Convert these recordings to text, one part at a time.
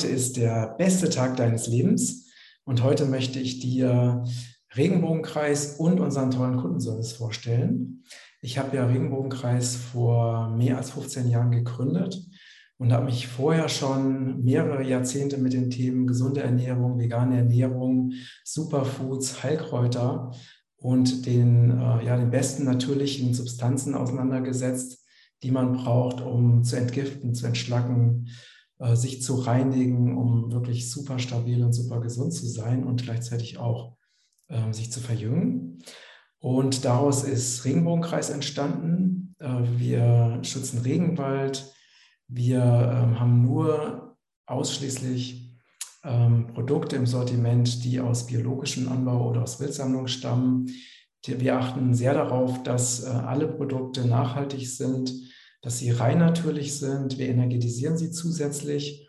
Heute ist der beste Tag deines Lebens und heute möchte ich dir Regenbogenkreis und unseren tollen Kundenservice vorstellen. Ich habe ja Regenbogenkreis vor mehr als 15 Jahren gegründet und habe mich vorher schon mehrere Jahrzehnte mit den Themen gesunde Ernährung, vegane Ernährung, Superfoods, Heilkräuter und den, äh, ja, den besten natürlichen Substanzen auseinandergesetzt, die man braucht, um zu entgiften, zu entschlacken, sich zu reinigen, um wirklich super stabil und super gesund zu sein und gleichzeitig auch äh, sich zu verjüngen. Und daraus ist Regenbogenkreis entstanden. Äh, wir schützen Regenwald. Wir ähm, haben nur ausschließlich ähm, Produkte im Sortiment, die aus biologischem Anbau oder aus Wildsammlung stammen. Wir achten sehr darauf, dass äh, alle Produkte nachhaltig sind, dass sie rein natürlich sind. Wir energetisieren sie zusätzlich.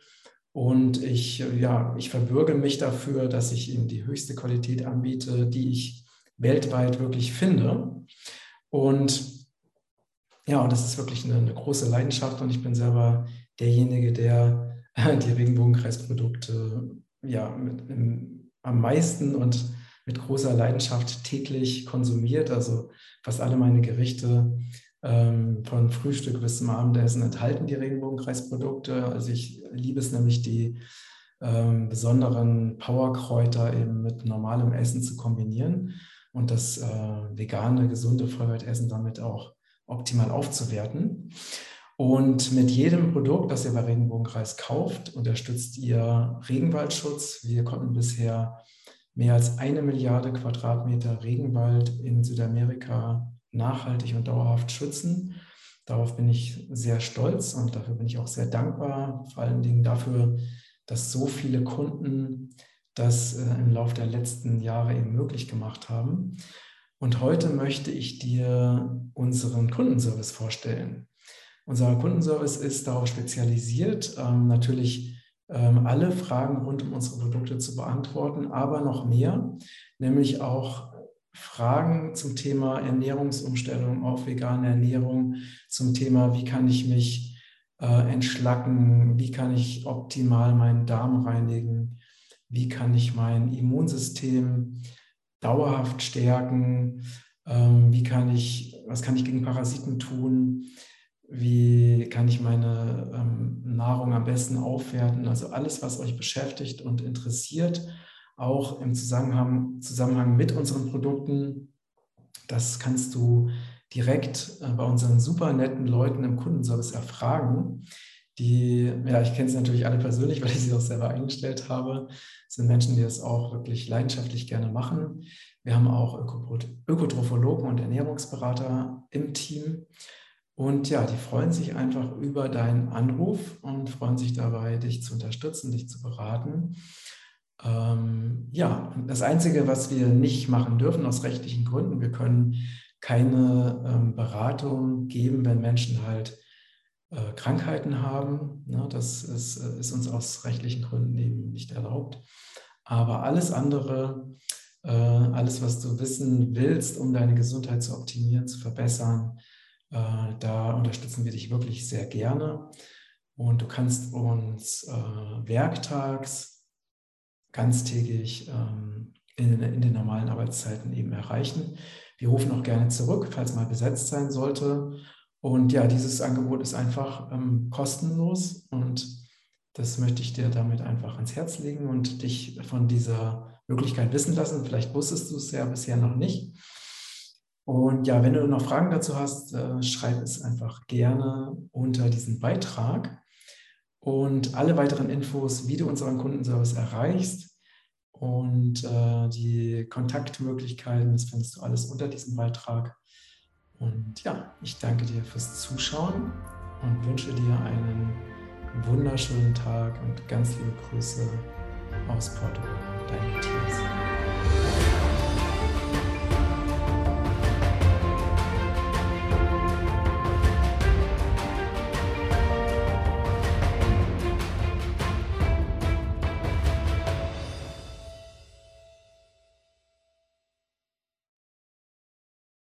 Und ich, ja, ich verbürge mich dafür, dass ich ihnen die höchste Qualität anbiete, die ich weltweit wirklich finde. Und ja, und das ist wirklich eine, eine große Leidenschaft und ich bin selber derjenige, der die Regenbogenkreisprodukte ja, mit, im, am meisten und mit großer Leidenschaft täglich konsumiert. Also fast alle meine Gerichte ähm, von Frühstück bis zum Abendessen enthalten die Regenbogenkreisprodukte. Also ich liebe es nämlich, die ähm, besonderen Powerkräuter eben mit normalem Essen zu kombinieren und das äh, vegane, gesunde Vollwertessen damit auch optimal aufzuwerten. Und mit jedem Produkt, das ihr bei Regenbogenkreis kauft, unterstützt ihr Regenwaldschutz. Wir konnten bisher mehr als eine Milliarde Quadratmeter Regenwald in Südamerika nachhaltig und dauerhaft schützen. Darauf bin ich sehr stolz und dafür bin ich auch sehr dankbar, vor allen Dingen dafür, dass so viele Kunden das äh, im Laufe der letzten Jahre eben möglich gemacht haben. Und heute möchte ich dir unseren Kundenservice vorstellen. Unser Kundenservice ist darauf spezialisiert, ähm, natürlich ähm, alle Fragen rund um unsere Produkte zu beantworten, aber noch mehr, nämlich auch Fragen zum Thema Ernährungsumstellung auf vegane Ernährung, zum Thema, wie kann ich mich äh, entschlacken, wie kann ich optimal meinen Darm reinigen, wie kann ich mein Immunsystem dauerhaft stärken, ähm, wie kann ich, was kann ich gegen Parasiten tun, wie kann ich meine ähm, Nahrung am besten aufwerten, also alles, was euch beschäftigt und interessiert auch im Zusammenhang, Zusammenhang mit unseren Produkten. Das kannst du direkt äh, bei unseren super netten Leuten im Kundenservice erfragen. Die, ja, ich kenne sie natürlich alle persönlich, weil ich sie auch selber eingestellt habe. Das sind Menschen, die das auch wirklich leidenschaftlich gerne machen. Wir haben auch Ökotrophologen und Ernährungsberater im Team. Und ja, die freuen sich einfach über deinen Anruf und freuen sich dabei, dich zu unterstützen, dich zu beraten. Ja, das Einzige, was wir nicht machen dürfen aus rechtlichen Gründen, wir können keine ähm, Beratung geben, wenn Menschen halt äh, Krankheiten haben. Ne? Das ist, äh, ist, uns aus rechtlichen Gründen eben nicht erlaubt. Aber alles andere, äh, alles, was du wissen willst, um deine Gesundheit zu optimieren, zu verbessern, äh, da unterstützen wir dich wirklich sehr gerne. Und du kannst uns äh, werktags ganztägig ähm, in, den normalen Arbeitszeiten eben erreichen. Wir rufen auch gerne zurück, falls mal besetzt sein sollte. Und ja, dieses Angebot ist einfach ähm, kostenlos und das möchte ich dir damit einfach ans Herz legen und dich von dieser Möglichkeit wissen lassen. Vielleicht wusstest du es ja bisher noch nicht. Und ja, wenn du noch Fragen dazu hast, äh, schreib es einfach gerne unter diesen Beitrag. Und alle weiteren Infos, wie du unseren Kundenservice erreichst und äh, die Kontaktmöglichkeiten, das findest du alles unter diesem Beitrag. Und ja, ich danke dir fürs Zuschauen und wünsche dir einen wunderschönen Tag und ganz liebe Grüße aus Portugal. Dein Matthias.